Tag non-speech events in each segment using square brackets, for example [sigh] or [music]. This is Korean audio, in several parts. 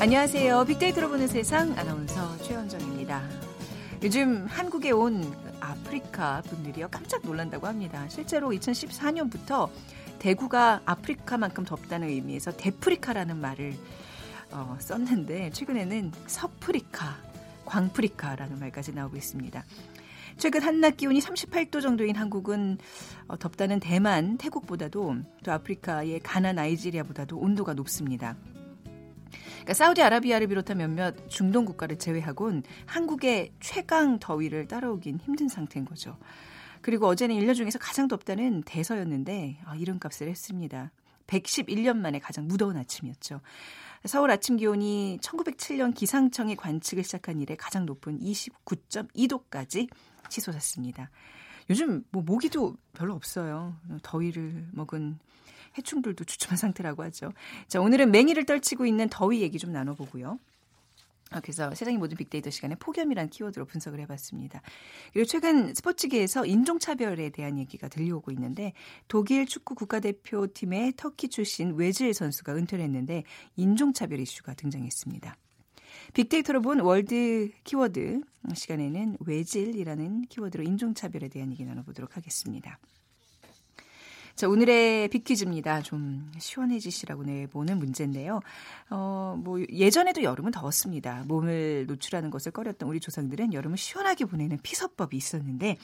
안녕하세요. 빅데이터로 보는 세상 아나운서 최현정입니다. 요즘 한국에 온 아프리카 분들이요 깜짝 놀란다고 합니다. 실제로 2014년부터 대구가 아프리카만큼 덥다는 의미에서 데프리카라는 말을 어, 썼는데 최근에는 서프리카, 광프리카라는 말까지 나오고 있습니다. 최근 한낮 기온이 38도 정도인 한국은 어, 덥다는 대만, 태국보다도 또 아프리카의 가나, 나이지리아보다도 온도가 높습니다. 그러니까 사우디아라비아를 비롯한 몇몇 중동 국가를 제외하곤 한국의 최강 더위를 따라오긴 힘든 상태인 거죠. 그리고 어제는 1년 중에서 가장 덥다는 대서였는데 아, 이름값을 했습니다. 111년 만에 가장 무더운 아침이었죠. 서울 아침 기온이 1907년 기상청이 관측을 시작한 이래 가장 높은 29.2도까지 치솟았습니다. 요즘 뭐 모기도 별로 없어요. 더위를 먹은 해충들도 주춤한 상태라고 하죠. 자, 오늘은 맹위를 떨치고 있는 더위 얘기 좀 나눠보고요. 아, 그래서 세상의 모든 빅데이터 시간에 폭염이란 키워드로 분석을 해봤습니다. 그리고 최근 스포츠계에서 인종차별에 대한 얘기가 들려오고 있는데 독일 축구 국가대표팀의 터키 출신 외질 선수가 은퇴를 했는데 인종차별 이슈가 등장했습니다. 빅데이터로 본 world 키워드 시간에는 외질이라는 키워드로 인종차별에 대한 얘기 나눠보도록 하겠습니다. 자, 오늘의 빅퀴즈입니다. 좀 시원해지시라고 내보는 문제인데요. 어, 뭐, 예전에도 여름은 더웠습니다. 몸을 노출하는 것을 꺼렸던 우리 조상들은 여름을 시원하게 보내는 피서법이 있었는데,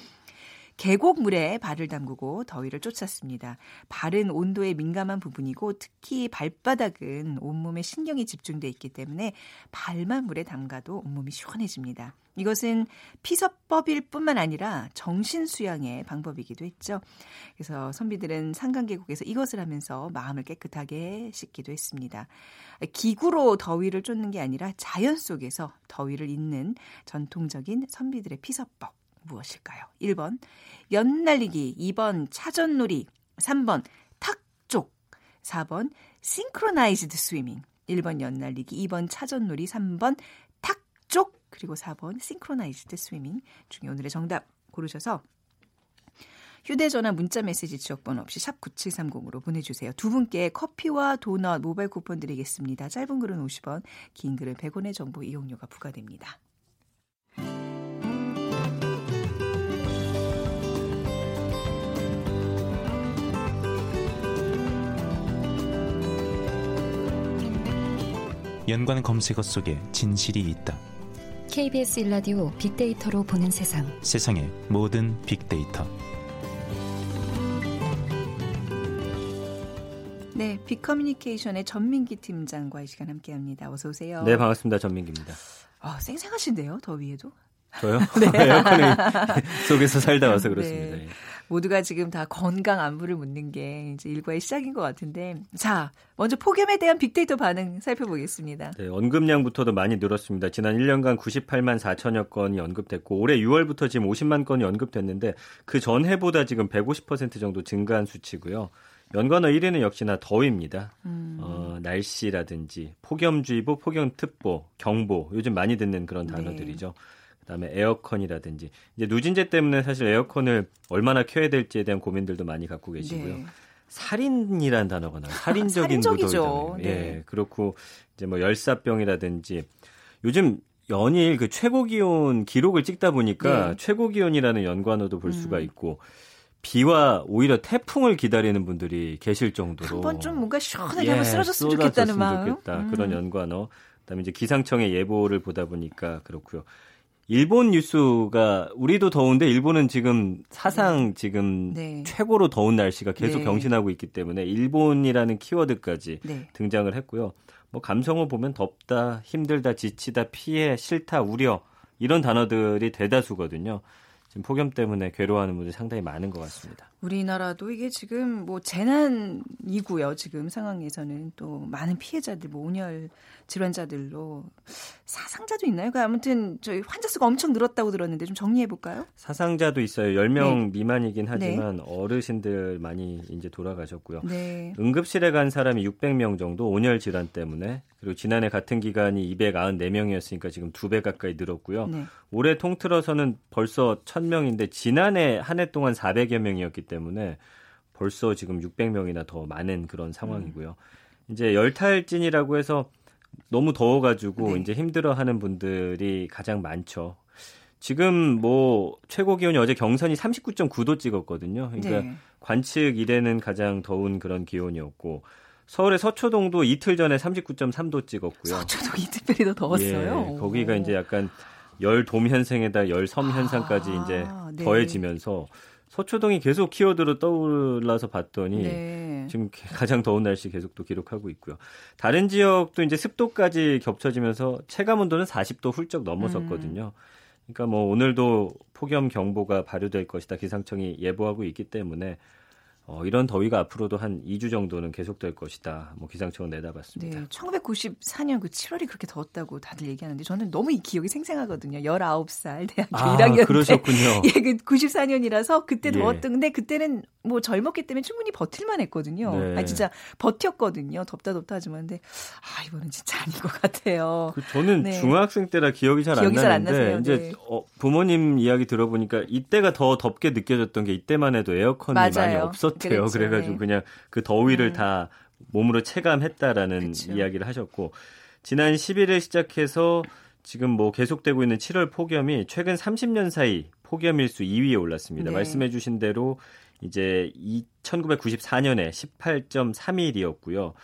계곡물에 발을 담그고 더위를 쫓았습니다. 발은 온도에 민감한 부분이고 특히 발바닥은 온몸에 신경이 집중돼 있기 때문에 발만 물에 담가도 온몸이 시원해집니다. 이것은 피서법일 뿐만 아니라 정신 수양의 방법이기도 했죠. 그래서 선비들은 상간계곡에서 이것을 하면서 마음을 깨끗하게 씻기도 했습니다. 기구로 더위를 쫓는 게 아니라 자연 속에서 더위를 잇는 전통적인 선비들의 피서법. 무엇일까요? 1번 연날리기, 2번 차전놀이, 3번 탁쪽, 4번 싱크로나이즈드 스위밍. 1번 연날리기, 2번 차전놀이, 3번 탁족, 그리고 4번 싱크로나이즈드 스위밍 중에 오늘의 정답 고르셔서 휴대전화 문자메시지 지역번호 없이 샵 9730으로 보내주세요. 두 분께 커피와 도넛 모바일 쿠폰 드리겠습니다. 짧은 글은 50원, 긴 글은 100원의 정보 이용료가 부과됩니다. 연관 검색어 속에 진실이 있다. KBS 일라디오 빅데이터로 보는 세상. 세상의 모든 빅데이터. 네, 빅커뮤니케이션의 전민기 팀장과 이 시간 함께합니다. 어서 오세요. 네, 반갑습니다. 전민기입니다. 아, 쌩쌩하신데요, 더위에도? 저요? [laughs] 네. [laughs] 에어컨 속에서 살다 와서 그렇습니다. 네. 모두가 지금 다 건강 안부를 묻는 게 이제 일과의 시작인 것 같은데. 자, 먼저 폭염에 대한 빅데이터 반응 살펴보겠습니다. 네, 언급량부터도 많이 늘었습니다. 지난 1년간 98만 4천여 건이 언급됐고 올해 6월부터 지금 50만 건이 언급됐는데 그 전해보다 지금 150% 정도 증가한 수치고요. 연관어 1위는 역시나 더위입니다. 음. 어, 날씨라든지 폭염주의보, 폭염특보, 경보 요즘 많이 듣는 그런 네. 단어들이죠. 네. 그다음에 에어컨이라든지 이제 누진제 때문에 사실 에어컨을 얼마나 켜야 될지에 대한 고민들도 많이 갖고 계시고요. 네. 살인이라는 단어가 나와요. 살인적인 무더위잖아요. 네. 예, 그렇고 이제 뭐 열사병이라든지 요즘 연일 그 최고 기온 기록을 찍다 보니까 네. 최고 기온이라는 연관어도 볼 음. 수가 있고 비와 오히려 태풍을 기다리는 분들이 계실 정도로 한 번 좀 뭔가 시원하게 예, 한번 쓰러졌으면 좋겠다는 마음. 좋겠다. 음. 그런 연관어. 그다음에 이제 기상청의 예보를 보다 보니까 그렇고요. 일본 뉴스가 우리도 더운데 일본은 지금 사상 지금 네. 최고로 더운 날씨가 계속 네. 경신하고 있기 때문에 일본이라는 키워드까지 네. 등장을 했고요. 뭐 감성을 보면 덥다, 힘들다, 지치다, 피해, 싫다, 우려 이런 단어들이 대다수거든요. 지금 폭염 때문에 괴로워하는 분들이 상당히 많은 것 같습니다. 우리나라도 이게 지금 뭐 재난이고요. 지금 상황에서는 또 많은 피해자들, 뭐 온열 질환자들로 사상자도 있나요? 그 아무튼 저희 환자 수가 엄청 늘었다고 들었는데 좀 정리해 볼까요? 사상자도 있어요. 10명 네. 미만이긴 하지만 네. 어르신들 많이 이제 돌아가셨고요. 네. 응급실에 간 사람이 600명 정도 온열 질환 때문에 그리고 지난해 같은 기간이 294명이었으니까 지금 두 배 가까이 늘었고요. 네. 올해 통틀어서는 벌써 1000명인데 지난해 한 해 동안 400여 명이었기 때문에 벌써 지금 600명이나 더 많은 그런 상황이고요. 음. 이제 열탈진이라고 해서 너무 더워가지고 네. 이제 힘들어하는 분들이 가장 많죠. 지금 뭐 최고 기온이 어제 경선이 39.9도 찍었거든요. 그러니까 네. 관측 이래는 가장 더운 그런 기온이었고 서울의 서초동도 이틀 전에 39.3도 찍었고요. 서초동이 특별히 더 더웠어요. 예, 거기가 오. 이제 약간 열돔 현상에다 열섬 현상까지 아, 이제 네. 더해지면서 서초동이 계속 키워드로 떠올라서 봤더니 네. 지금 가장 더운 날씨 계속 또 기록하고 있고요. 다른 지역도 이제 습도까지 겹쳐지면서 체감 온도는 40도 훌쩍 넘어섰거든요. 그러니까 뭐 오늘도 폭염 경보가 발효될 것이다 기상청이 예보하고 있기 때문에 어, 이런 더위가 앞으로도 한 2주 정도는 계속될 것이다. 뭐 기상청은 내다봤습니다. 네, 1994년 그 7월이 그렇게 더웠다고 다들 얘기하는데 저는 너무 이 기억이 생생하거든요. 19살 대학교 아, 1학년 때. 그러셨군요. [laughs] 예, 그 94년이라서 그때 예. 더웠던 근데 그때는 뭐 젊었기 때문에 충분히 버틸만 했거든요. 네. 아 진짜 버텼거든요. 덥다 덥다 하지만 근데 아 이거는 진짜 아닌 것 같아요. 그 저는 네. 중학생 때라 기억이 잘 안 나는데. 이제 네. 어, 부모님 이야기 들어보니까 이때가 더 덥게 느껴졌던 게 이때만 해도 에어컨이 맞아요. 많이 없었 대요. 그랬죠. 그래가지고 네. 그냥 그 더위를 음. 다 몸으로 체감했다라는 그쵸. 이야기를 하셨고 지난 11일 시작해서 지금 뭐 계속되고 있는 7월 폭염이 최근 30년 사이 폭염 일수 2위에 올랐습니다. 네. 말씀해주신 대로 이제 1994년에 18.3일이었고요.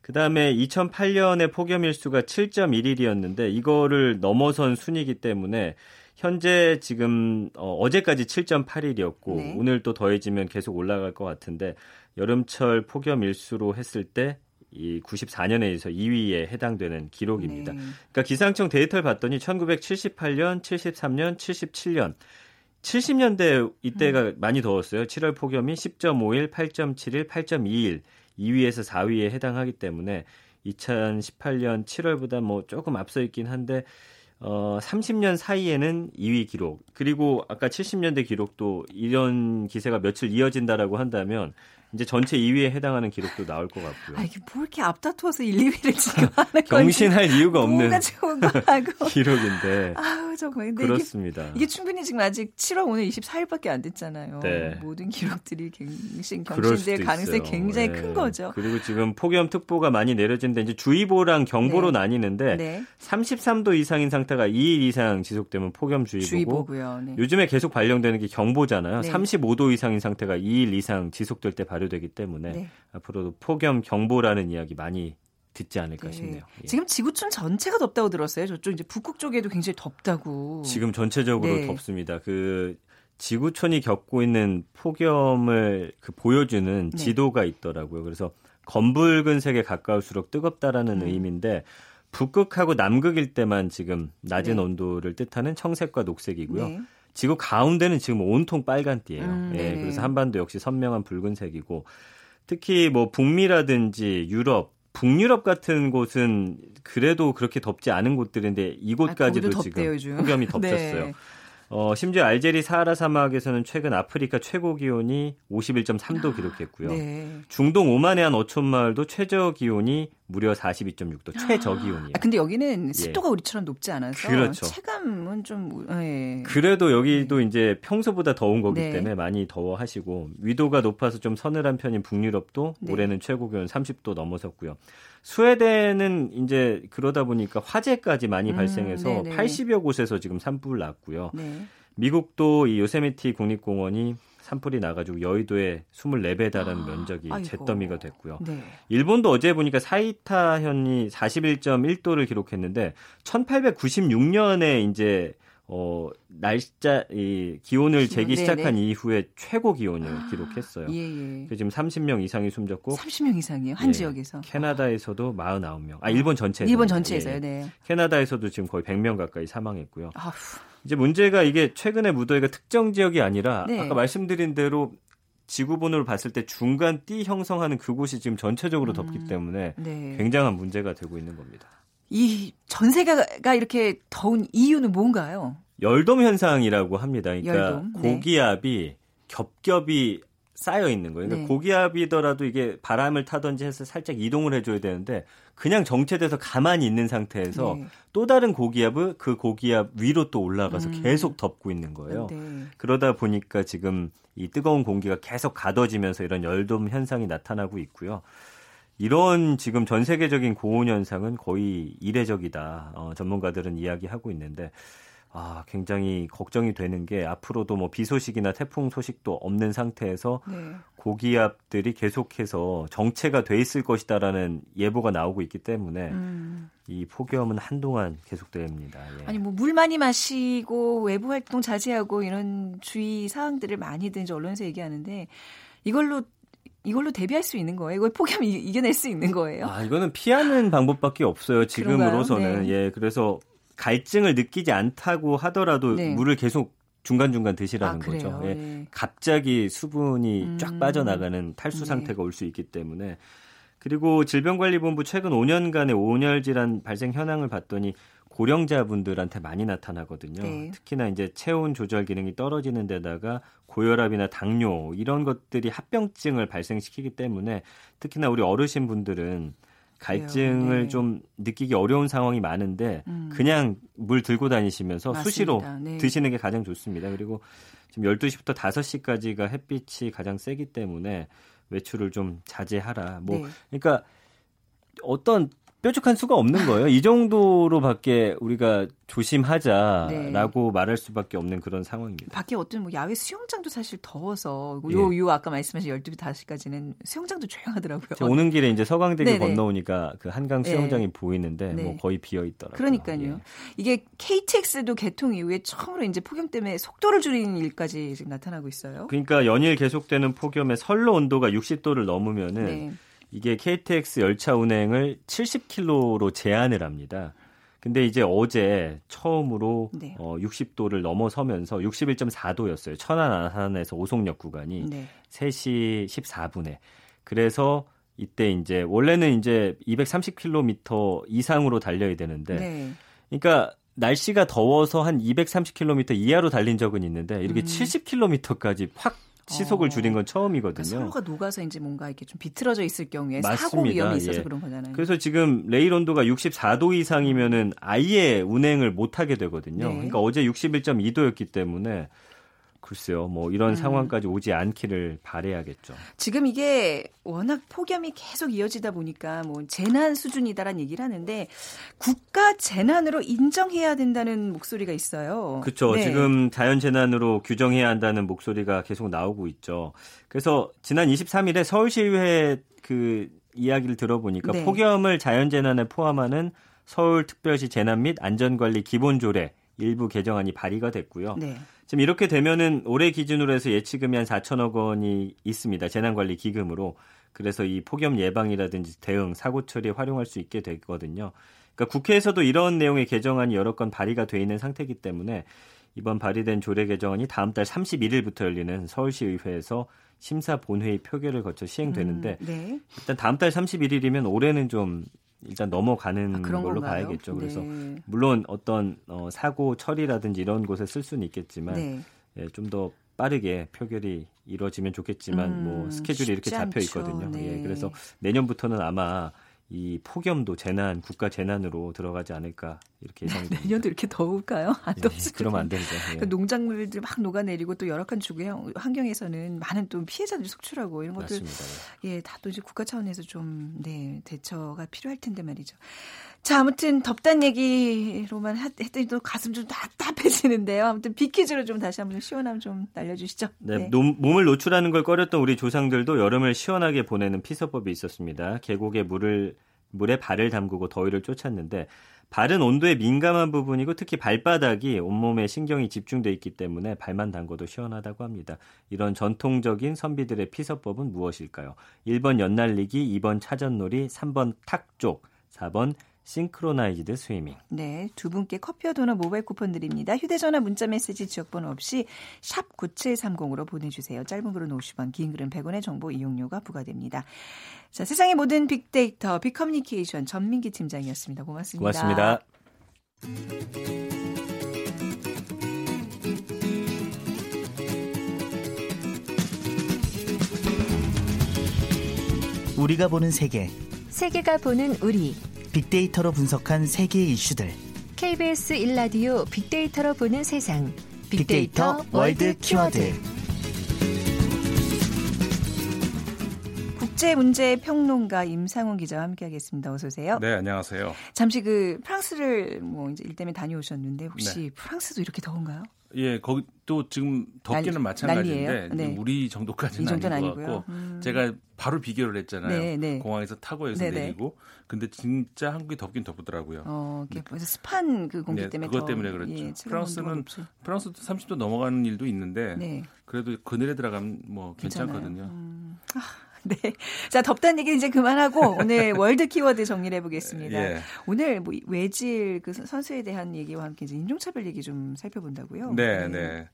그 다음에 2008년에 폭염 일수가 7.1일이었는데 이거를 넘어선 순이기 때문에 현재 지금 어, 어제까지 7.8일이었고 네. 오늘 또 더해지면 계속 올라갈 것 같은데 여름철 폭염 일수로 했을 때 이 94년에 서 2위에 해당되는 기록입니다. 네. 그러니까 기상청 데이터를 봤더니 1978년, 73년, 77년 70년대 이때가 음. 많이 더웠어요. 7월 폭염이 10.5일, 8.7일, 8.2일 2위에서 4위에 해당하기 때문에 2018년 7월보다 뭐 조금 앞서 있긴 한데 어 30년 사이에는 2위 기록 그리고 아까 70년대 기록도 이런 기세가 며칠 이어진다라고 한다면 이제 전체 2위에 해당하는 기록도 나올 것 같고요. 아 이게 뭐 이렇게 앞다투어서 1, 2위를 지금 하는 건지 경신할 이유가 없는. [laughs] 기록인데 아우 정말 근데 이게 그렇습니다. 이게 충분히 지금 아직 7월 오늘 24일밖에 안 됐잖아요. 네. 모든 기록들이 갱신, 경신될 가능성이. 굉장히 네. 큰 거죠. 그리고 지금 폭염특보가 많이 내려진데 이제 주의보랑 경보로 네. 나뉘는데 네. 33도 이상인 상태가 2일 이상 지속되면 폭염주의보고 주의보고요. 네. 요즘에 계속 발령되는 게 경보잖아요. 네. 35도 이상인 상태가 2일 이상 지속될 때 발 효되기 때문에 네. 앞으로도 폭염 경보라는 이야기 많이 듣지 않을까 네. 싶네요. 예. 지금 지구촌 전체가 덥다고 들었어요. 저쪽 이제 북극 쪽에도 굉장히 덥다고. 지금 전체적으로 네. 덥습니다. 그 지구촌이 겪고 있는 폭염을 그 보여주는 네. 지도가 있더라고요. 그래서 검붉은 색에 가까울수록 뜨겁다라는 음. 의미인데 북극하고 남극일 때만 지금 낮은 네. 온도를 뜻하는 청색과 녹색이고요. 네. 지구 가운데는 지금 온통 빨간띠예요. 음, 예. 그래서 한반도 역시 선명한 붉은색이고 특히 뭐 북미라든지 유럽 북유럽 같은 곳은 그래도 그렇게 덥지 않은 곳들인데 이곳까지도 아, 지금 덥대요, 요즘. 폭염이 [laughs] 덮쳤어요. 네. 어, 심지어 알제리 사하라 사막에서는 최근 아프리카 최고 기온이 51.3도 기록했고요. 네. 중동 오만의 한 어촌 마을도 최저 기온이 무려 42.6도, 최저 기온이에요. 아, 근데 여기는 습도가 우리처럼 높지 않아서 예. 그렇죠. 체감은 좀 예. 그래도 여기도 이제 평소보다 더운 거기 네. 때문에 많이 더워하시고 위도가 높아서 좀 서늘한 편인 북유럽도 네. 올해는 최고 기온 30도 넘어섰고요. 스웨덴은 이제 그러다 보니까 화재까지 많이 음, 발생해서 네네. 80여 곳에서 지금 산불 났고요. 네. 미국도 이 요세미티 국립공원이 산불이 나가지고 여의도에 24배 달하는 면적이 아이고. 잿더미가 됐고요. 네. 일본도 어제 보니까 사이타현이 41.1도를 기록했는데 1896년에 이제 어 날짜 이 기온을 재기 네네. 시작한 이후에 최고 기온을 기록했어요. 예, 예. 그래서 지금 30명 이상이 숨졌고 30명 이상이에요. 한 예, 지역에서. 캐나다에서도 49명. 아 일본 전체에서. 일본 전체에서요. 네. 캐나다에서도 지금 거의 100명 가까이 사망했고요. 아휴. 이제 문제가 이게 최근에 무더위가 특정 지역이 아니라 네. 아까 말씀드린 대로 지구본으로 봤을 때 중간 띠 형성하는 그곳이 지금 전체적으로 덥기 때문에 네. 굉장한 문제가 되고 있는 겁니다. 이 전 세계가 이렇게 더운 이유는 뭔가요? 열돔 현상이라고 합니다. 그러니까 열돔, 네. 고기압이 겹겹이 쌓여 있는 거예요. 그러니까 네. 고기압이더라도 이게 바람을 타든지 해서 살짝 이동을 해줘야 되는데 그냥 정체돼서 가만히 있는 상태에서 네. 또 다른 고기압을 그 고기압 위로 또 올라가서 음. 계속 덮고 있는 거예요. 네. 그러다 보니까 지금 이 뜨거운 공기가 계속 가둬지면서 이런 열돔 현상이 나타나고 있고요. 이런 지금 전 세계적인 고온 현상은 거의 이례적이다. 어, 전문가들은 이야기하고 있는데 아, 굉장히 걱정이 되는 게 앞으로도 뭐 비 소식이나 태풍 소식도 없는 상태에서 네. 고기압들이 계속해서 정체가 돼 있을 것이다라는 예보가 나오고 있기 때문에 음. 이 폭염은 한동안 계속됩니다. 예. 아니 뭐 물 많이 마시고 외부 활동 자제하고 이런 주의 사항들을 많이들 이제 언론에서 얘기하는데 이걸로 이걸로 대비할 수 있는 거예요. 이걸 폭염 [laughs] 이겨낼 수 있는 거예요. 아, 이거는 피하는 방법밖에 없어요. 지금으로서는. 네. 예. 그래서 갈증을 느끼지 않다고 하더라도 네. 물을 계속 중간중간 드시라는 아, 거죠. 예. 네. 갑자기 수분이 음. 쫙 빠져나가는 탈수 네. 상태가 올 수 있기 때문에 그리고 질병관리본부 최근 5년간의 온열 질환 발생 현황을 봤더니 고령자분들한테 많이 나타나거든요. 네. 특히나 이제 체온 조절 기능이 떨어지는 데다가 고혈압이나 당뇨 이런 것들이 합병증을 발생시키기 때문에 특히나 우리 어르신 분들은 갈증을 네. 좀 느끼기 어려운 상황이 많은데 음. 그냥 물 들고 다니시면서 맞습니다. 수시로 네. 드시는 게 가장 좋습니다. 그리고 지금 12시부터 5시까지가 햇빛이 가장 세기 때문에 외출을 좀 자제하라. 뭐 네. 그러니까 어떤 뾰족한 수가 없는 거예요. 이 정도로밖에 우리가 조심하자라고 네. 말할 수밖에 없는 그런 상황입니다. 밖에 어떤 뭐 야외 수영장도 사실 더워서 요, 예. 요 아까 말씀하신 12시 5시까지는 수영장도 조용하더라고요. 오는 길에 이제 서강대교 네네. 건너오니까 그 한강 수영장이 네. 보이는데 네. 뭐 거의 비어 있더라고요. 그러니까요. 예. 이게 KTX도 개통 이후에 처음으로 이제 폭염 때문에 속도를 줄이는 일까지 지금 나타나고 있어요. 그러니까 연일 계속되는 폭염에 선로 온도가 60도를 넘으면은 네. 이게 KTX 열차 운행을 70km로 제한을 합니다. 근데 이제 어제 처음으로 네. 어, 60도를 넘어서면서 61.4도였어요. 천안 안산에서 오송역 구간이 네. 3시 14분에. 그래서 이때 이제 원래는 이제 230km 이상으로 달려야 되는데 네. 그러니까 날씨가 더워서 한 230km 이하로 달린 적은 있는데 이렇게 음. 70km까지 확 시속을 어. 줄인 건 처음이거든요. 그러니까 서로가 녹아서 이제 뭔가 이렇게 좀 비틀어져 있을 경우에 맞습니다. 사고 위험이 있어서 예. 그런 거잖아요. 그래서 지금 레일 온도가 64도 이상이면은 아예 운행을 못 하게 되거든요. 네. 그러니까 어제 61.2도였기 때문에 글쎄요, 뭐 이런 음. 상황까지 오지 않기를 바래야겠죠. 지금 이게 워낙 폭염이 계속 이어지다 보니까 뭐 재난 수준이다라는 얘기를 하는데 국가 재난으로 인정해야 된다는 목소리가 있어요. 그렇죠. 네. 지금 자연 재난으로 규정해야 한다는 목소리가 계속 나오고 있죠. 그래서 지난 23일에 서울시의회 그 이야기를 들어보니까 네. 폭염을 자연 재난에 포함하는 서울특별시 재난 및 안전관리 기본조례 일부 개정안이 발의가 됐고요. 네. 지금 이렇게 되면은 올해 기준으로 해서 예치금이 한 4천억 원이 있습니다. 재난관리 기금으로. 그래서 이 폭염 예방이라든지 대응, 사고 처리에 활용할 수 있게 되거든요. 그러니까 국회에서도 이런 내용의 개정안이 여러 건 발의가 돼 있는 상태이기 때문에 이번 발의된 조례 개정안이 다음 달 31일부터 열리는 서울시 의회에서 심사 본회의 표결을 거쳐 시행되는데 음, 네. 일단 다음 달 31일이면 올해는 좀 일단 넘어가는 아, 걸로 건가요? 봐야겠죠. 그래서 네. 물론 어떤 어, 사고 처리라든지 이런 곳에 쓸 수는 있겠지만 네. 예, 좀더 빠르게 표결이 이루어지면 좋겠지만 음, 뭐 스케줄이 이렇게 잡혀 있거든요. 네. 예, 그래서 내년부터는 아마 이 폭염도 재난, 국가 재난으로 들어가지 않을까 이렇게 예상이 됩니다. 내년도 이렇게 더울까요? 안 네, 덥지. 그러면 안 되죠. 예. 그 농작물들 막 녹아내리고 또 열악한 주거 환경에서는 많은 또 피해자들이 속출하고 이런 것들. 예, 다또 이제 국가 차원에서 좀 네, 대처가 필요할 텐데 말이죠. 자, 아무튼 덥단 얘기로만 했더니 또 가슴 좀 답답해지는데요. 아무튼 빅퀴즈로 좀 다시 한번 시원함 좀 날려주시죠. 네, 네. 노, 몸을 노출하는 걸 꺼렸던 우리 조상들도 여름을 시원하게 보내는 피서법이 있었습니다. 계곡에 물을 물에 발을 담그고 더위를 쫓았는데 발은 온도에 민감한 부분이고 특히 발바닥이 온몸에 신경이 집중돼 있기 때문에 발만 담궈도 시원하다고 합니다. 이런 전통적인 선비들의 피서법은 무엇일까요? 1번 연날리기, 2번 차전놀이, 3번 탁족, 4번 싱크로나이즈드 스위밍. 네, 두 분께 커피와 도넛 모바일 쿠폰 드립니다. 휴대전화 문자 메시지 지역번호 없이 샵 9730으로 보내주세요. 짧은 글은 50원, 긴 글은 100원의 정보 이용료가 부과됩니다. 자, 세상의 모든 빅데이터, 빅커뮤니케이션 전민기 팀장이었습니다. 고맙습니다. 고맙습니다. 우리가 보는 세계. 세계가 보는 우리. 빅데이터로 분석한 세계 이슈들. KBS 일라디오 빅데이터로 보는 세상. 빅데이터, 빅데이터 world 키워드. 국제 문제 평론가 임상훈 기자와 함께하겠습니다. 어서 오세요. 네, 안녕하세요. 잠시 그 프랑스를 뭐 이제 일 때문에 다녀오셨는데 혹시 네. 프랑스도 이렇게 더운가요? 예, 거기 또 지금 덥기는 난- 마찬가지인데? 네. 우리 정도까지는 이 정도는 아닌 것. 같고 음. 제가 바로 비교를 했잖아요. 네, 네. 공항에서 타고 해서. 내리고 근데 진짜 한국이 덥긴 덥더라고요. 어, 그래서 습한 그 공기 네, 때문에 그것 더, 때문에 그렇죠. 예, 프랑스는. 프랑스도 30도 넘어가는 일도 있는데 네. 그래도 그늘에 들어가면 뭐. 괜찮거든요. 음. 아, [laughs] 네. 자, 덥다는 얘기 이제 그만하고 오늘 월드 키워드 정리를 해보겠습니다. 예. 오늘 뭐 외질 그 선수에 대한 얘기와 함께 이제 인종차별 얘기 좀 살펴본다고요. 네, 네.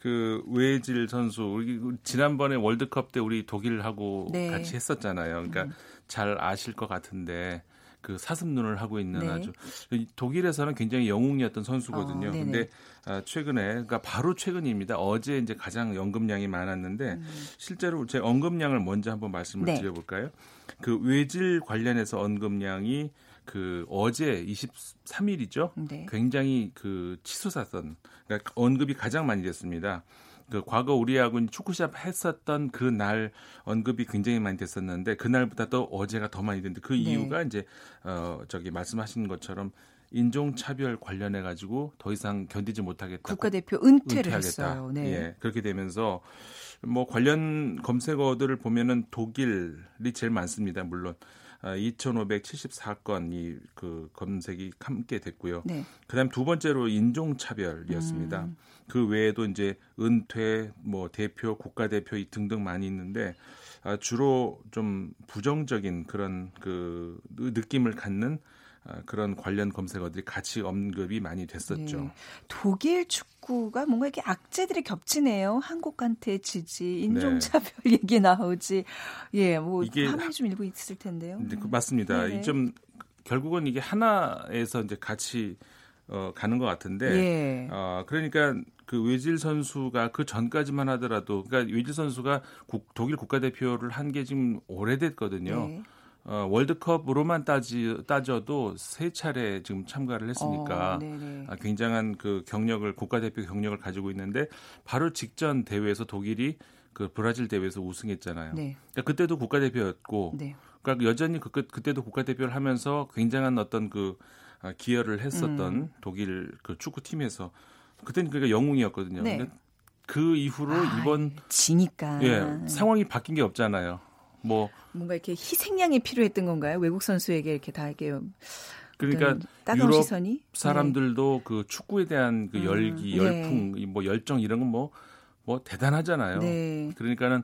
그 외질 선수 우리 지난번에 월드컵 때 우리 독일하고 네. 같이 했었잖아요. 그러니까 잘 아실 것 같은데 그 사슴 눈을 하고 있는 네. 아주 이 독일에서는 굉장히 영웅이었던 선수거든요. 어. 근데 아, 최근에 그러니까 바로 최근입니다. 어제 이제 가장 연금량이 많았는데 실제로 제 언급량을 먼저 한번 말씀을 음. 네. 드려볼까요? 그 외질 관련해서 언급량이 그 어제 23일이죠. 네. 굉장히 그 치솟았던 그러니까 언급이 가장 많이 됐습니다. 그 과거 우리하고 축구샵 했었던 그날 언급이 굉장히 많이 됐었는데 그날보다 도 어제가 더 많이 됐는데 그 네. 이유가 이제 어 저기 말씀하신 것처럼 인종 차별 관련해 가지고 더 이상 견디지 못하겠다. 국가대표 은퇴를 은퇴하겠다. 했어요. 네. 예, 그렇게 되면서 뭐 관련 검색어들을 보면은 독일이 제일 많습니다. 물론 아, 2,574건이 그 검색이 함께 됐고요. 네. 그다음 두 번째로 인종 차별이었습니다. 음. 그 외에도 이제 은퇴, 뭐 대표, 국가대표 이 등등 많이 있는데 아, 주로 좀 부정적인 그런 그 느낌을 갖는 아, 그런 관련 검색어들이 같이 언급이 많이 됐었죠. 네. 독일 축구가 뭔가 이렇게 악재들이 겹치네요. 한국한테 지지, 인종차별 [laughs] 얘기 나오지. 예, 뭐 이게 함이 좀 일부 있을 텐데요. 네, 그 맞습니다. 네네. 이좀 결국은 이게 하나에서 이제 같이 어, 가는 것 같은데, 예. 어, 그러니까 그 외질 선수가 그 전까지만 하더라도, 그러니까 외질 선수가 국- 독일 국가대표를 한 게 지금 오래됐거든요. 네. 어, 월드컵으로만 따지, 따져도 세 차례 지금 참가를 했으니까 어. 아, 굉장한 그 경력을 국가대표 경력을 가지고 있는데 바로 직전 대회에서 독일이 그 브라질 대회에서 우승했잖아요. 네. 그러니까 그때도 국가대표였고 네. 그러니까 여전히 그, 그- 그때도 국가대표를 하면서 굉장한 어떤 그 아, 기여를 했었던 음. 독일 그 축구팀에서 그때는 그러니까 영웅이었거든요. 네. 근데 그 이후로 아, 이번 지니까 예, 상황이 바뀐 게 없잖아요. 뭐 뭔가 이렇게 희생양이 필요했던 건가요? 외국 선수에게 이렇게 다 이렇게 그러니까 유럽 시선이 사람들도 그 축구에 대한 그 음, 열기, 네. 열풍, 이뭐 열정 이런 건뭐뭐 대단하잖아요. 네. 그러니까는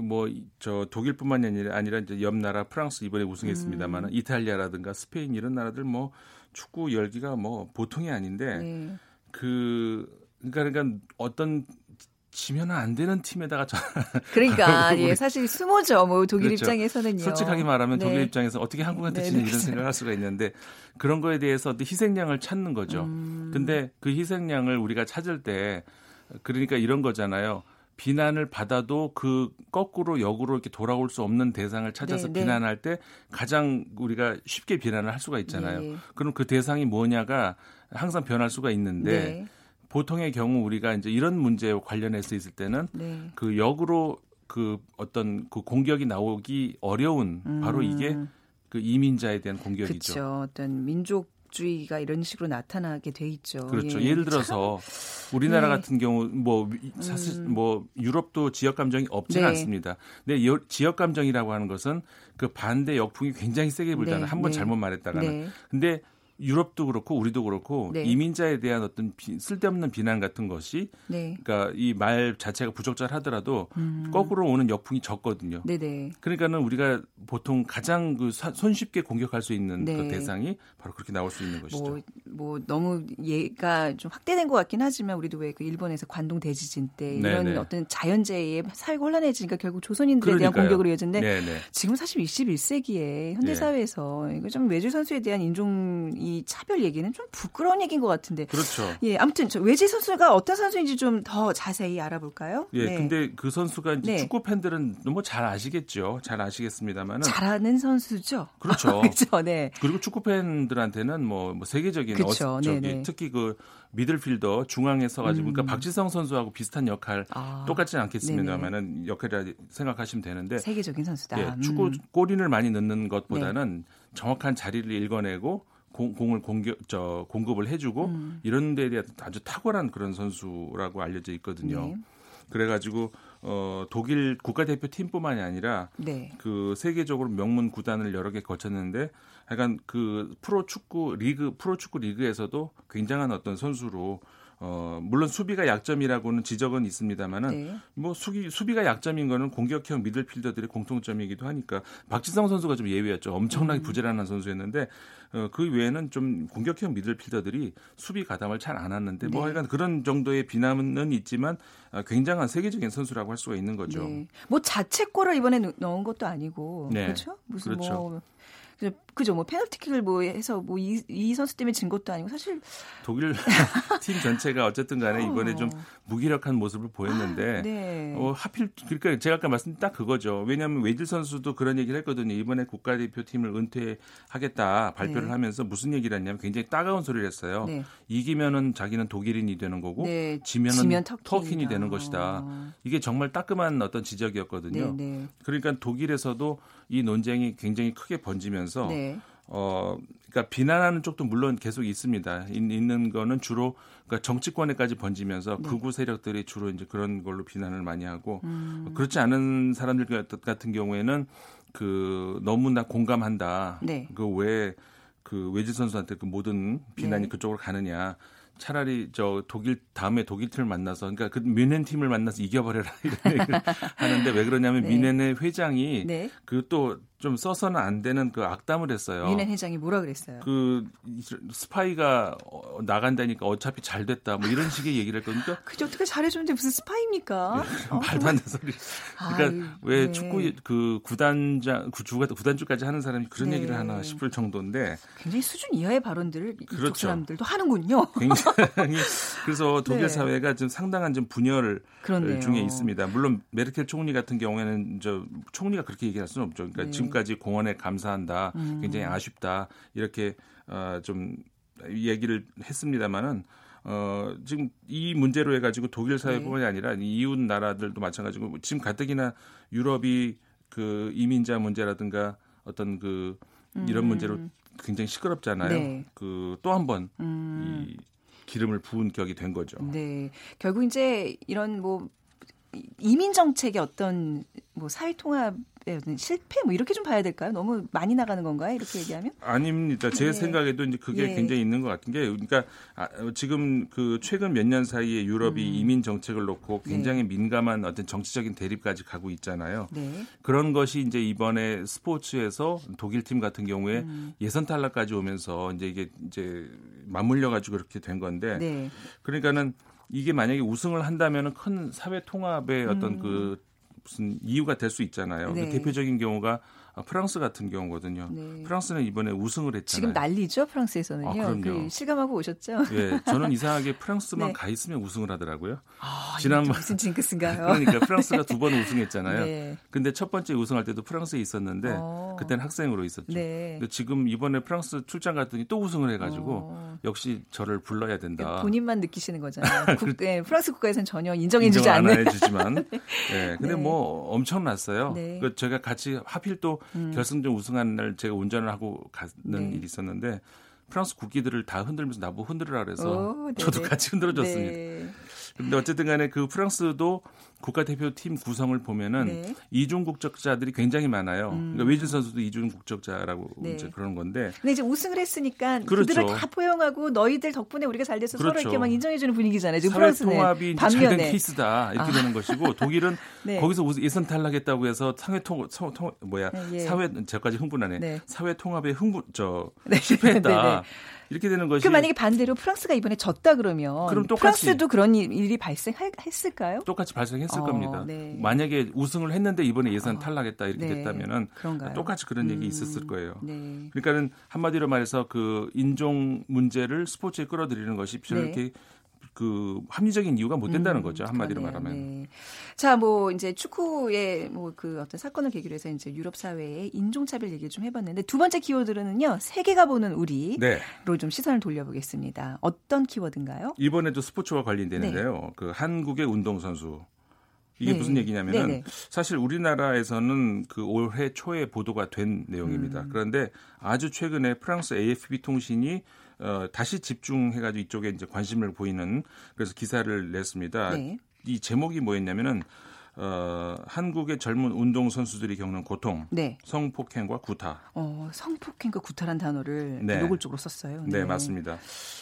뭐 저 독일뿐만이 아니라 아니라 이제 옆 나라 프랑스 이번에 음. 우승했습니다만은 이탈리아라든가 스페인 이런 나라들 뭐 축구 열기가 뭐 보통이 아닌데 네. 그 그러니까 그러니까 어떤 지면 안 되는 팀에다가 저, [laughs] 그러니까 [laughs] 예, 사실 스모죠. 뭐 독일 그렇죠. 입장에서는요. 솔직하게 말하면 네. 독일 입장에서 어떻게 한국한테 네, 지는 네, 이런 생각을 할 수가 있는데 그런 거에 대해서 희생양을 찾는 거죠. 음. 근데 그 희생양을 우리가 찾을 때 그러니까 이런 거잖아요. 비난을 받아도 그 거꾸로 역으로 이렇게 돌아올 수 없는 대상을 찾아서 네, 네. 비난할 때 가장 우리가 쉽게 비난을 할 수가 있잖아요. 네. 그럼 그 대상이 뭐냐가 항상 변할 수가 있는데 네. 보통의 경우 우리가 이제 이런 문제와 관련해서 있을 때는 네. 그 역으로 그 어떤 그 공격이 나오기 어려운 바로 이게 그 이민자에 대한 공격이죠. 음. 그렇죠. 어떤 민족 주의가 이런 식으로 나타나게 돼 있죠. 그렇죠. 예. 예. 를 들어서 우리나라 네. 같은 경우 뭐 위- 사실 음. 뭐 유럽도 지역 감정이 없지는 네. 않습니다. 근데 여- 지역 감정이라고 하는 것은 그 반대 역풍이 굉장히 세게 불잖아요. 네, 한번 네. 잘못 말했다가는. 네. 근데 유럽도 그렇고 우리도 그렇고 네. 이민자에 대한 어떤 비- 쓸데없는 비난 같은 것이 네. 그러니까 이 말 자체가 부적절하더라도 음. 거꾸로 오는 역풍이 적거든요. 네네. 그러니까는 우리가 보통 가장 그 사- 손쉽게 공격할 수 있는 네. 그 대상이 바로 그렇게 나올 수 있는 것이죠. 뭐, 뭐 너무 얘가 좀 확대된 것 같긴 하지만 우리도 왜 그 일본에서 관동 대지진 때 이런 네네. 어떤 자연재해에 살고 혼란해지니까 결국 조선인들에 대한 그러니까요. 공격으로 이어졌는데 네네. 지금 사실 21세기에 현대 네. 사회에서 이거 좀 외주 선수에 대한 인종 이 차별 얘기는 좀 부끄러운 얘기인 것 같은데. 그렇죠. 예, 아무튼 저 외지 선수가 어떤 선수인지 좀 더 자세히 알아볼까요? 예, 네. 근데 그 선수가 이제 네. 축구 팬들은 뭐잘 아시겠죠. 잘 아시겠습니다만은 잘하는 선수죠. 그렇죠. [laughs] 그렇죠. 네. 그리고 축구 팬들한테는 뭐, 뭐 세계적인 그쵸. 어, 저기. 특히 그 미들필더 중앙에 서 가지고 음. 그러니까 박지성 선수하고 비슷한 역할 아, 똑같지는 않겠습니다만은 역할이라 생각하시면 되는데 세계적인 선수다. 예, 축구 음. 골인을 많이 넣는 것보다는 정확한 자리를 읽어내고 공, 공을 공격 저 공급을 해주고 음. 이런 데에 대한 아주 탁월한 그런 선수라고 알려져 있거든요. 네. 그래가지고 어, 독일 국가대표 팀뿐만이 아니라 네. 그 세계적으로 명문 구단을 여러 개 거쳤는데 약간 그 프로 축구 리그 프로 축구 리그에서도 굉장한 어떤 선수로 어 물론 수비가 약점이라고는 지적은 있습니다만은 네. 뭐 수비 수비가 약점인 거는 공격형 미들필더들의 공통점이기도 하니까 박지성 선수가 좀 예외였죠. 엄청나게 음. 부지런한 선수였는데 어, 그 외에는 좀 공격형 미들필더들이 수비 가담을 잘 안 하는데 뭐 네. 하여간 그런 정도의 비난은 있지만 아, 굉장한 세계적인 선수라고 할 수가 있는 거죠. 네. 뭐 자책골을 이번에 넣- 넣은 것도 아니고 네. 그렇죠? 무슨 그렇죠. 뭐 그죠? 뭐 페널티킥을 뭐 해서 뭐이 이 선수 때문에 진 것도 아니고 사실 독일 [laughs] 팀 전체가 어쨌든 간에 이번에 어. 좀 무기력한 모습을 보였는데 네. 어, 하필 그러니까 제가 아까 말씀드린 딱 그거죠. 왜냐하면 웨이즐 선수도 그런 얘기를 했거든요. 이번에 국가대표팀을 은퇴하겠다 발표를 네. 하면서 무슨 얘기를 했냐면 굉장히 따가운 소리를 했어요. 네. 이기면은 자기는 독일인이 되는 거고 네. 지면은 지면 터키다. 되는 것이다. 이게 정말 따끔한 어떤 지적이었거든요. 네, 네. 그러니까 독일에서도 이 논쟁이 굉장히 크게 번지면서 네. 어, 그러니까 비난하는 쪽도 물론 계속 있습니다. 있, 는 거는 주로 그러니까 정치권에까지 번지면서 네. 극우 세력들이 주로 이제 그런 걸로 비난을 많이 하고 음. 그렇지 않은 사람들 같은 경우에는 그 너무나 공감한다. 네. 그왜 그 외지 선수한테 그 모든 비난이 네. 그쪽으로 가느냐. 차라리 저 독일 다음에 독일 팀을 만나서 그러니까 그 뮌헨 팀을 만나서 이겨버려라 [laughs] 이런 얘기를 하는데 왜 그러냐면 네. 뮌헨의 회장이 네. 그또 좀 써서는 안 되는 그 악담을 했어요. 윤현 회장이 뭐라 그랬어요? 그 스파이가 어, 나간다니까 어차피 잘 됐다 뭐 이런 식의 얘기를 했거든요. 그죠? 어떻게 잘해주는데 무슨 스파입니까? 어, [laughs] 말도 안 되는 소리. 그러니까 아유, 왜 네. 축구 그 구단장 구 주가 구단주까지 하는 사람이 그런 네. 얘기를 하나 싶을 정도인데 굉장히 수준 이하의 발언들을 이쪽 그렇죠. 사람들도 하는군요. 굉장히 [laughs] 그래서 독일 네. 사회가 좀 상당한 좀 분열 그렇네요. 중에 있습니다. 물론 메르켈 총리 같은 경우에는 저 총리가 그렇게 얘기할 수는 없죠. 그러니까 네. 지금까지 공헌에 감사한다, 음. 굉장히 아쉽다 이렇게 어, 좀 얘기를 했습니다마는 어, 지금 이 문제로 해가지고 독일 사회뿐만이 네. 아니라 이웃 나라들도 마찬가지고 지금 가뜩이나 유럽이 그 이민자 문제라든가 어떤 그 이런 음. 문제로 굉장히 시끄럽잖아요. 네. 그또 한번 음. 이 기름을 부은 격이 된 거죠. 네. 결국 이제 이런 뭐 이민 정책의 어떤 뭐 사회 통합의 어떤 실패 뭐 이렇게 좀 봐야 될까요? 너무 많이 나가는 건가요? 이렇게 얘기하면? 아닙니다. 제 네. 생각에도 이제 그게 예. 굉장히 있는 것 같은 게, 그러니까 아, 어, 지금 그 최근 몇 년 사이에 유럽이 음. 이민 정책을 놓고 네. 굉장히 민감한 어떤 정치적인 대립까지 가고 있잖아요. 네. 그런 것이 이제 이번에 스포츠에서 독일 팀 같은 경우에 음. 예선 탈락까지 오면서 이제 이게 이제 맞물려 가지고 그렇게 된 건데, 네. 그러니까는 이게 만약에 우승을 한다면은 큰 사회 통합의 어떤 그 무슨 이유가 될 수 있잖아요. 음. 네. 그 대표적인 경우가 프랑스 같은 경우거든요. 네. 프랑스는 이번에 우승을 했잖아요. 지금 난리죠 프랑스에서는요. 아. 그 실감하고 오셨죠? 예, 저는 이상하게 프랑스만 [laughs] 네. 가 있으면 우승을 하더라고요. 아, 지난번- 무슨 징크스인가요? [laughs] 그러니까 프랑스가 두 번 우승했잖아요. 네. 근데 첫 번째 우승할 때도 프랑스에 있었는데 어. 그때는 학생으로 있었죠. 네. 근데 지금 이번에 프랑스 출장 갔더니 또 우승을 해가지고 어. 역시 저를 불러야 된다. 본인만 느끼시는 거잖아요. [laughs] 국, 네, 프랑스 국가에서는 전혀 인정해주지 인정을 안 않는. 해주지만, 예, 근데 네. 뭐 엄청났어요. 네. 그 제가 같이 하필 또 음. 결승전 우승한 날 제가 운전을 하고 가는 네. 일이 있었는데 프랑스 국기들을 다 흔들면서 나보고 흔들으라 그래서 오. 저도 같이 흔들어줬습니다. 네. 근데 어쨌든 간에 그 프랑스도 국가대표팀 구성을 보면은 네. 이중 국적자들이 굉장히 많아요. 음. 그러니까 외질 선수도 이중 국적자라고 네. 이제 그런 건데 근데 이제 우승을 했으니까 그 그렇죠. 들을 다 포용하고 너희들 덕분에 우리가 잘 돼서 서로 그렇죠. 이렇게 막 인정해주는 분위기잖아요. 지금 사회 프랑스는 통합이 반면에 케이스다 이렇게 아. 되는 것이고 [laughs] 독일은 네. 거기서 예선 탈락했다고 해서 상회 통, 통, 통 뭐야 네, 예. 사회 저까지 흥분하네 네. 사회 통합에 흥분 저 네. 실패했다 [laughs] 네, 네. 이렇게 되는 것이 그 만약에 반대로 프랑스가 이번에 졌다 그러면 그럼 똑같이- 프랑스도 그런 일- 일이 발생했을까요? 똑같이 발생했을 어, 겁니다. 네. 만약에 우승을 했는데 이번에 예선 어, 탈락했다 이렇게 네. 됐다면은 그런가요? 똑같이 그런 얘기 음, 있었을 거예요. 네. 그러니까는 한마디로 말해서 그 인종 문제를 스포츠에 끌어들이는 것이 별로 네. 이렇게 그 합리적인 이유가 못 된다는 음, 거죠. 한마디로 그러네요. 말하면. 네. 자, 뭐 이제 축구의 뭐 그 어떤 사건을 계기로 해서 이제 유럽 사회의 인종차별 얘기를 좀 해봤는데 두 번째 키워드로는요 세계가 보는 우리로 네. 좀 시선을 돌려보겠습니다. 어떤 키워드인가요? 이번에도 스포츠와 관련되는데요. 그 한국의 운동 선수. 이게 네. 무슨 얘기냐면은 네네. 사실 우리나라에서는 그 올해 초에 보도가 된 내용입니다. 음. 그런데 아주 최근에 프랑스 AFP 통신이 어, 다시 집중해가지고 이쪽에 이제 관심을 보이는 그래서 기사를 냈습니다. 네. 이 제목이 뭐였냐면은 어, 한국의 젊은 운동 선수들이 겪는 고통, 네. 성폭행과 구타. 어, 성폭행과 구타란 단어를 네. 노골적으로 썼어요. 네, 맞습니다.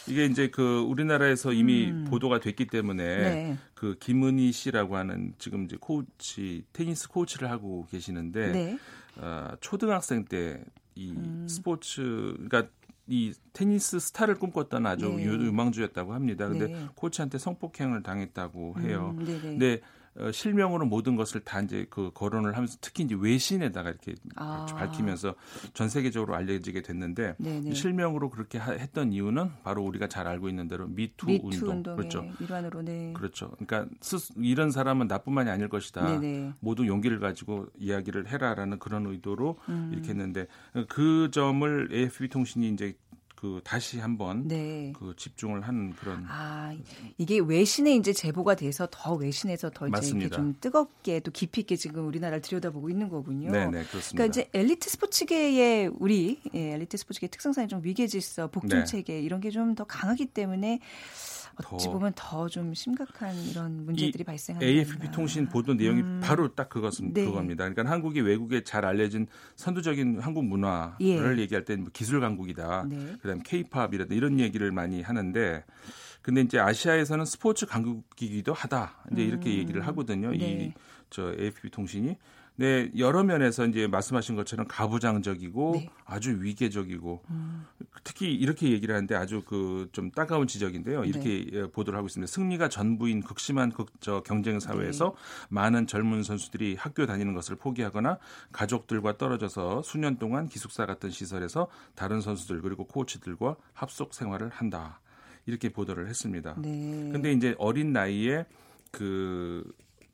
이게 이제 그 우리나라에서 이미 음. 보도가 됐기 때문에 네. 그 김은희 씨라고 하는 지금 이제 코치 테니스 코치를 하고 계시는데 네. 어, 초등학생 때이 음. 스포츠 그러니까 이 테니스 스타를 꿈꿨던 아주 네. 유- 유망주였다고 합니다. 근데 네. 코치한테 성폭행을 당했다고 해요. 음, 네네. 근데 어, 실명으로 모든 것을 다 이제 그 거론을 하면서 특히 이제 외신에다가 이렇게 아. 밝히면서 전 세계적으로 알려지게 됐는데 네네. 실명으로 그렇게 하- 했던 이유는 바로 우리가 잘 알고 있는 대로 미투, 미투 운동 그렇죠. 일환으로 네. 그렇죠. 그러니까 스스, 이런 사람은 나뿐만이 아닐 것이다. 네네. 모두 용기를 가지고 이야기를 해라라는 그런 의도로 음. 이렇게 했는데 그 점을 AFP 통신이 이제 그 다시 한번 네. 그 집중을 한 그런 아, 이게 외신에 이제 제보가 돼서 더 외신에서 더 이제 이렇게. 좀 뜨겁게 또 깊이 있게 지금 우리나라를 들여다보고 있는 거군요. 네 네 그렇습니다. 그러니까 이제 엘리트 스포츠계의 우리 예, 엘리트 스포츠계 특성상의 좀 위계 질서, 복종 네. 체계 이런 게 좀 더 강하기 때문에 어찌 더- 보면 더 좀 심각한 이런 문제들이 발생하는 AFP. 통신 보도 내용이 음. 바로 딱 그것은 네. 그겁니다. 그러니까 한국이 외국에 잘 알려진 선두적인 한국 문화를 예. 얘기할 때는 뭐 기술 강국이다. 네. 그다음 K-팝이라든 이런 얘기를 많이 하는데 근데 이제 아시아에서는 스포츠 강국이기도 하다. 이제 이렇게 음. 얘기를 하거든요. 네. 이 저 AFP 통신이 네, 여러 면에서 이제 말씀하신 것처럼 가부장적이고 네. 아주 위계적이고 음. 특히 이렇게 얘기를 하는데 아주 그 좀 따가운 지적인데요. 이렇게 네. 예, 보도를 하고 있습니다. 승리가 전부인 극심한 극, 저 경쟁 사회에서 네. 많은 젊은 선수들이 학교 다니는 것을 포기하거나 가족들과 떨어져서 수년 동안 기숙사 같은 시설에서 다른 선수들 그리고 코치들과 합숙 생활을 한다. 이렇게 보도를 했습니다. 네. 근데 이제 어린 나이에 그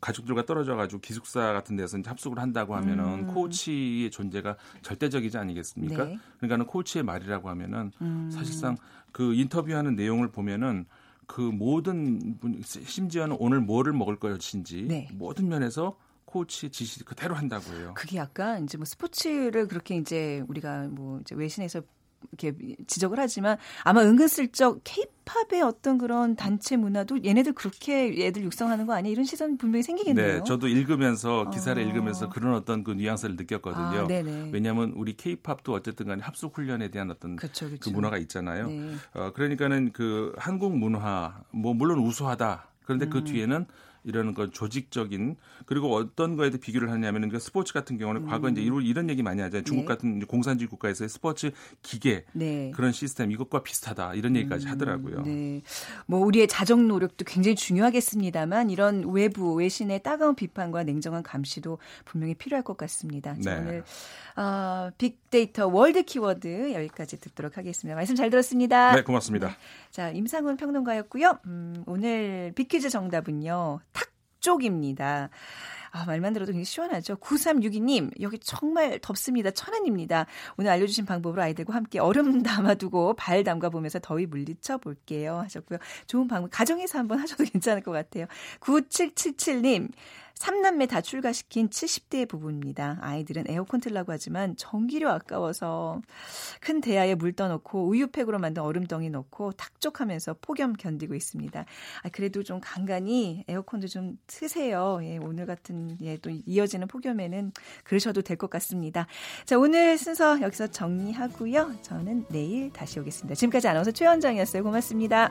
가족들과 떨어져 가지고 기숙사 같은 데서 합숙을 한다고 하면은 음. 코치의 존재가 절대적이지 아니겠습니까? 네. 그러니까는 코치의 말이라고 하면은 음. 사실상 그 인터뷰하는 내용을 보면은 그 모든 분 심지어는 오늘 뭐를 먹을 것인지 네. 모든 면에서 코치의 지시 그대로 한다고 해요. 그게 약간 이제 뭐 스포츠를 그렇게 이제 우리가 뭐 이제 외신에서 이렇게 지적을 하지만 아마 은근슬쩍 케이팝의 어떤 그런 단체 문화도 얘네들 그렇게 애들 육성하는 거 아니야 이런 시선 분명히 생기겠네요. 네, 저도 읽으면서 기사를 어. 읽으면서 그런 어떤 그 뉘앙스를 느꼈거든요. 아. 왜냐하면 우리 케이팝도 어쨌든 간에 합숙 훈련에 대한 어떤 그렇죠, 그 그렇죠. 문화가 있잖아요. 네. 어, 그러니까는 그 한국 문화 뭐 물론 우수하다. 그런데 음. 그 뒤에는 이런 건 조직적인 그리고 어떤 거에도 비교를 하냐면은 그 스포츠 같은 경우는 과거 이제 이런, 이런 얘기 많이 하잖아요. 중국 음. 네. 같은 공산주의 국가에서의 스포츠 기계 네. 그런 시스템 이것과 비슷하다 이런 얘기까지 하더라고요. 네. 뭐 우리의 자정 노력도 굉장히 중요하겠습니다만 이런 외부 외신의 따가운 비판과 냉정한 감시도 분명히 필요할 것 같습니다. 자, 네. 오늘 어, 빅데이터 월드 키워드 여기까지 듣도록 하겠습니다. 말씀 잘 들었습니다. 네, 고맙습니다. 자, 임상훈 평론가였고요. 음, 오늘 빅퀴즈 정답은요. 탁쪽입니다. 아, 말만 들어도 굉장히 시원하죠. 9362님, 여기 정말 덥습니다. 천안입니다. 오늘 알려주신 방법으로 아이들과 함께 얼음 담아두고 발 담가 보면서 더위 물리쳐 볼게요. 하셨고요. 좋은 방법, 가정에서 한번 하셔도 [laughs] 괜찮을 것 같아요. 9777님, 삼남매 다 출가시킨 70대 부부입니다. 아이들은 에어컨 틀라고 하지만 전기료 아까워서 큰 대야에 물 떠놓고 우유팩으로 만든 얼음덩이 넣고 탁족하면서 폭염 견디고 있습니다. 아, 그래도 좀 간간히 에어컨도 좀 트세요. 예, 오늘 같은 예, 또 이어지는 폭염에는 그러셔도 될 것 같습니다. 자, 오늘 순서 여기서 정리하고요. 저는 내일 다시 오겠습니다. 지금까지 아나운서 최원정이었어요. 고맙습니다.